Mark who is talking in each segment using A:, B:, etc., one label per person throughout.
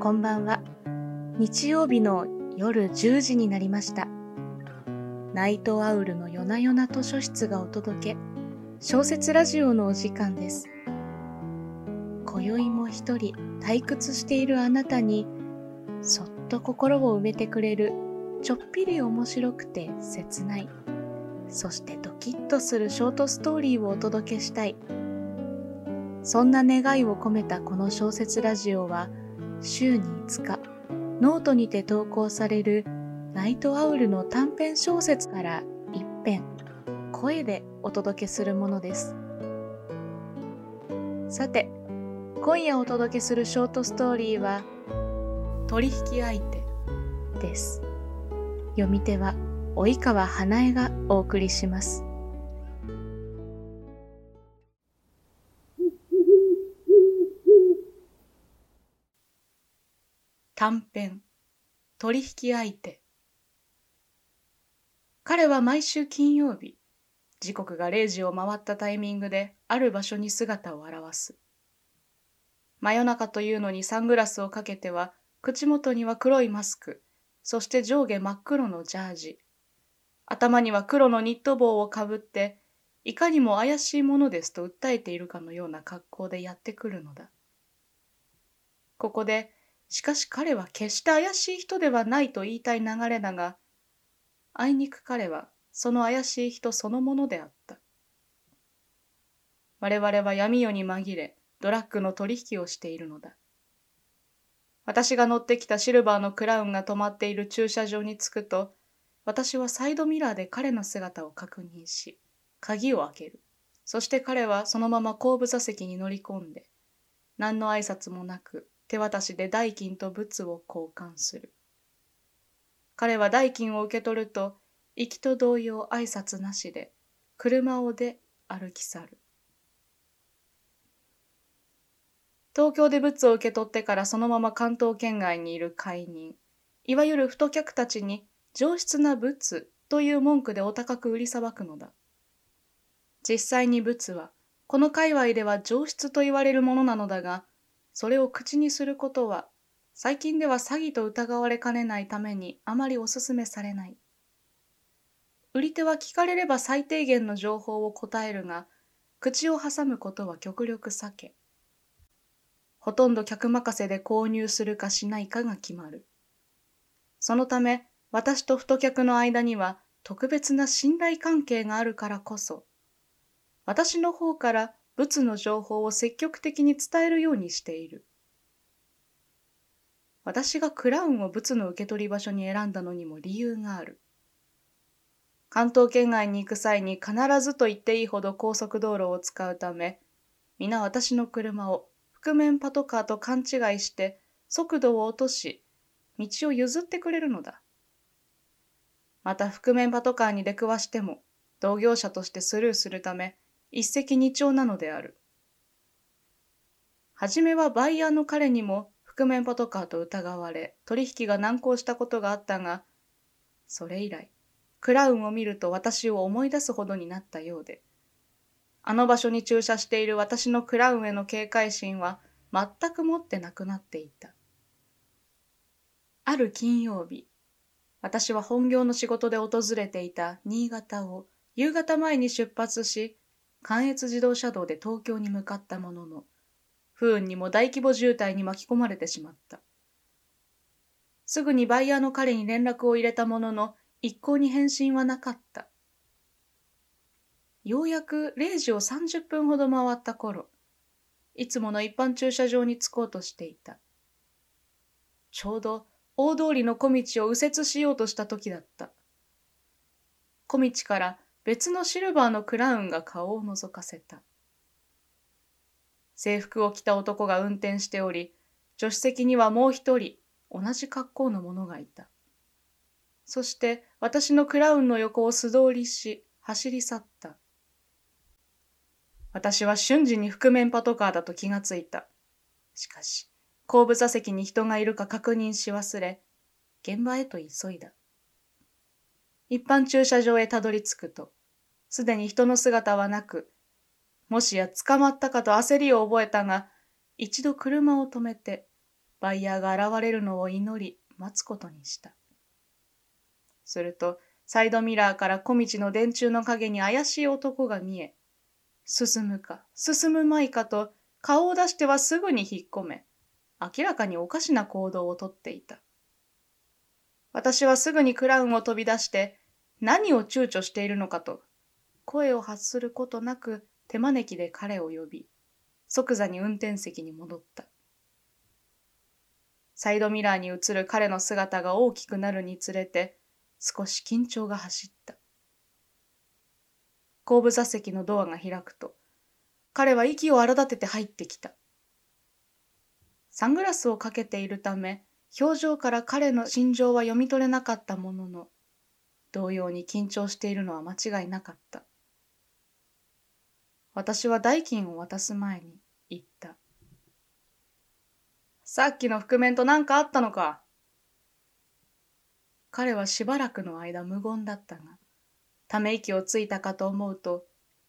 A: こんばんは。日曜日の夜10時になりました。ナイトアウルの夜な夜な図書室がお届け、小説ラジオのお時間です。今宵も一人退屈しているあなたに、そっと心を埋めてくれる、ちょっぴり面白くて切ない、そしてドキッとするショートストーリーをお届けしたい。そんな願いを込めたこの小説ラジオは、週に5日、ノートにて投稿される Night Owl の短編小説から一編、声でお届けするものです。さて、今夜お届けするショートストーリーは、取引相手です。読み手は及川花江がお送りします。短編取引相手。彼は毎週金曜日時刻が0時を回ったタイミングである場所に姿を現す。真夜中というのにサングラスをかけては口元には黒いマスクそして上下真っ黒のジャージ。頭には黒のニット帽をかぶっていかにも怪しいものですと訴えているかのような格好でやってくるのだ。ここでしかし彼は決して怪しい人ではないと言いたい流れだが、あいにく彼はその怪しい人そのものであった。我々は闇夜に紛れ、ドラッグの取引をしているのだ。私が乗ってきたシルバーのクラウンが止まっている駐車場に着くと、私はサイドミラーで彼の姿を確認し、鍵を開ける。そして彼はそのまま後部座席に乗り込んで、何の挨拶もなく、手渡しで代金と物を交換する。彼は代金を受け取ると、行きと同様挨拶なしで、車を出歩き去る。東京で物を受け取ってからそのまま関東圏外にいる会人、いわゆる太客たちに上質な物という文句でお高く売りさばくのだ。実際に物は、この界隈では上質と言われるものなのだが、それを口にすることは、最近では詐欺と疑われかねないためにあまりお勧めされない。売り手は聞かれれば最低限の情報を答えるが、口を挟むことは極力避け、ほとんど客任せで購入するかしないかが決まる。そのため、私と太客の間には特別な信頼関係があるからこそ、私の方から物の情報を積極的に伝えるようにしている。私がクラウンを物の受け取り場所に選んだのにも理由がある。関東圏外に行く際に必ずと言っていいほど高速道路を使うため、皆私の車を覆面パトカーと勘違いして速度を落とし、道を譲ってくれるのだ。また覆面パトカーに出くわしても、同業者としてスルーするため、一石二鳥なのである。はじめはバイヤーの彼にも覆面パトカーと疑われ、取引が難航したことがあったが、それ以来、クラウンを見ると私を思い出すほどになったようで、あの場所に駐車している私のクラウンへの警戒心は全くもってなくなっていた。ある金曜日、私は本業の仕事で訪れていた新潟を夕方前に出発し、関越自動車道で東京に向かったものの、不運にも大規模渋滞に巻き込まれてしまった。すぐにバイヤーの彼に連絡を入れたものの、一向に返信はなかった。ようやく0時を30分ほど回った頃、いつもの一般駐車場に着こうとしていた。ちょうど大通りの小道を右折しようとした時だった。小道から別のシルバーのクラウンが顔を覗かせた。制服を着た男が運転しており、助手席にはもう一人、同じ格好の者がいた。そして私のクラウンの横を素通りし、走り去った。私は瞬時に覆面パトカーだと気がついた。しかし、後部座席に人がいるか確認し忘れ、現場へと急いだ。一般駐車場へたどり着くと、すでに人の姿はなく、もしや捕まったかと焦りを覚えたが、一度車を止めて、バイヤーが現れるのを祈り待つことにした。すると、サイドミラーから小道の電柱の影に怪しい男が見え、進むか、進むまいかと顔を出してはすぐに引っ込め、明らかにおかしな行動をとっていた。私はすぐにクラウンを飛び出して何を躊躇しているのかと声を発することなく手招きで彼を呼び即座に運転席に戻った。サイドミラーに映る彼の姿が大きくなるにつれて少し緊張が走った。後部座席のドアが開くと彼は息を荒立てて入ってきた。サングラスをかけているため表情から彼の心情は読み取れなかったものの同様に緊張しているのは間違いなかった。私は代金を渡す前に言った。さっきの覆面と何かあったのか彼はしばらくの間無言だったが、ため息をついたかと思うと、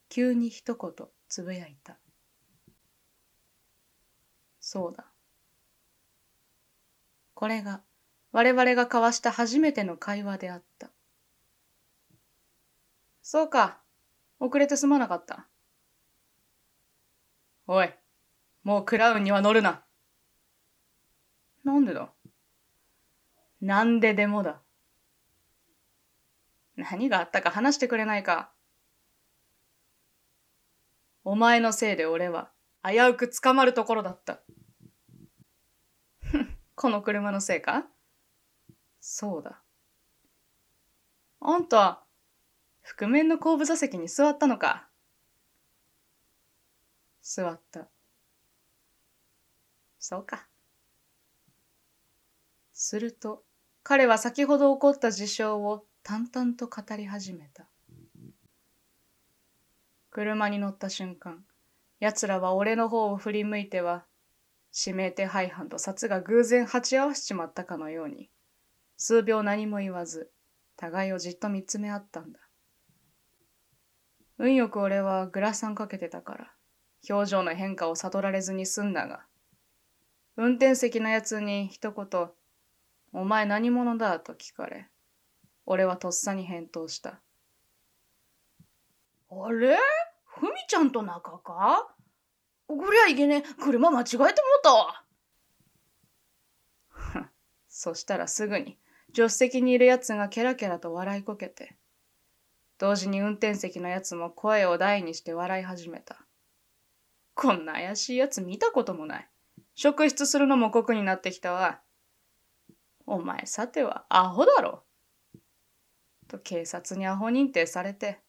A: 急に一言つぶやいた。そうだ。これが我々が交わした初めての会話であった。そうか。遅れてすまなかった。おい、もうクラウンには乗るな。なんでだ？なんででもだ。何があったか話してくれないか。お前のせいで俺は危うく捕まるところだった。この車のせいか？そうだ。あんた、覆面の後部座席に座ったのか座った。そうか。すると、彼は先ほど起こった事象を淡々と語り始めた。車に乗った瞬間、奴らは俺の方を振り向いては、指名手配犯と札が偶然鉢合わせちまったかのように、数秒何も言わず、互いをじっと見つめ合ったんだ。運よく俺はグラサンかけてたから、表情の変化を悟られずに済んだが、運転席のやつに一言、お前何者だと聞かれ、俺はとっさに返答した。
B: あれ？ふみちゃんと仲か？こりゃいけねえ。車間違えてもうたわ。
A: そしたらすぐに、助手席にいるやつがケラケラと笑いこけて、同時に運転席のやつも声を大にして笑い始めた。こんな怪しいやつ見たこともない。職質するのも酷になってきたわ。お前さてはアホだろ。と警察にアホ認定されて、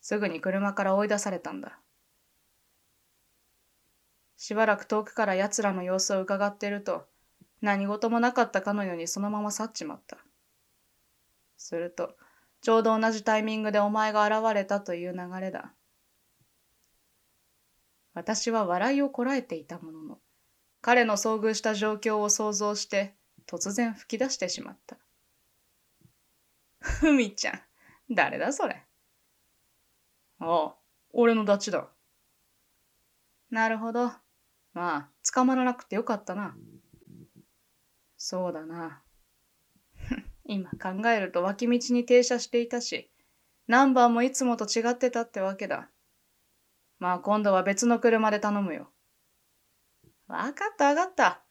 A: すぐに車から追い出されたんだ。しばらく遠くから奴らの様子を伺っていると、何事もなかったかのようにそのまま去っちまった。すると、ちょうど同じタイミングでお前が現れたという流れだ。私は笑いをこらえていたものの、彼の遭遇した状況を想像して突然吹き出してしまった。ふみちゃん、誰だそれ？ああ、俺のダチだ。なるほど。まあ、捕まらなくてよかったな。そうだな。今考えると脇道に停車していたし、ナンバーもいつもと違ってたってわけだ。まあ今度は別の車で頼むよ。わかったわかった。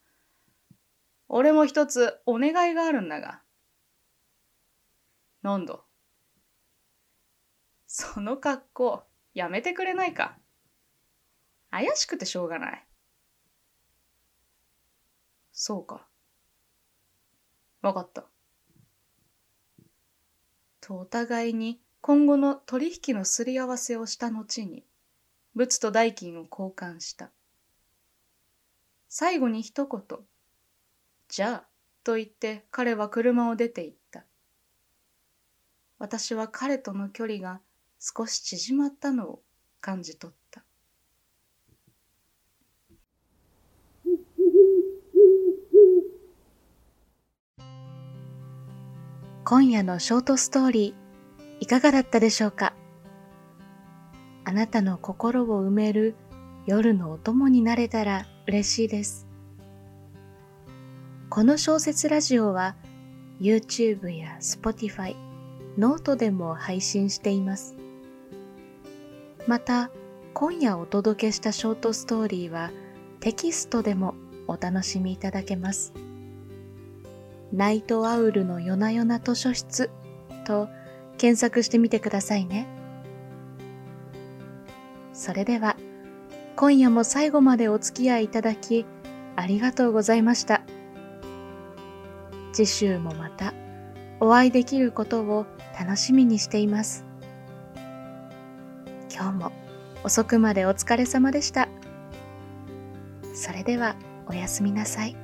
A: 俺も一つお願いがあるんだが。なんだその格好、やめてくれないか。怪しくてしょうがない。そうか。わかった。とお互いに今後の取引のすり合わせをした後に、物と代金を交換した。最後に一言、じゃあ、と言って彼は車を出て行った。私は彼との距離が少し縮まったのを感じ取った。今夜のショートストーリーいかがだったでしょうか？あなたの心を埋める夜のお供になれたら嬉しいです。この小説ラジオは YouTube や Spotify、 note でも配信しています。また、今夜お届けしたショートストーリーはテキストでもお楽しみいただけます。ナイトアウルの夜な夜な図書室と検索してみてくださいね。それでは、今夜も最後までお付き合いいただき、ありがとうございました。次週もまたお会いできることを楽しみにしています。今日も遅くまでお疲れ様でした。それではおやすみなさい。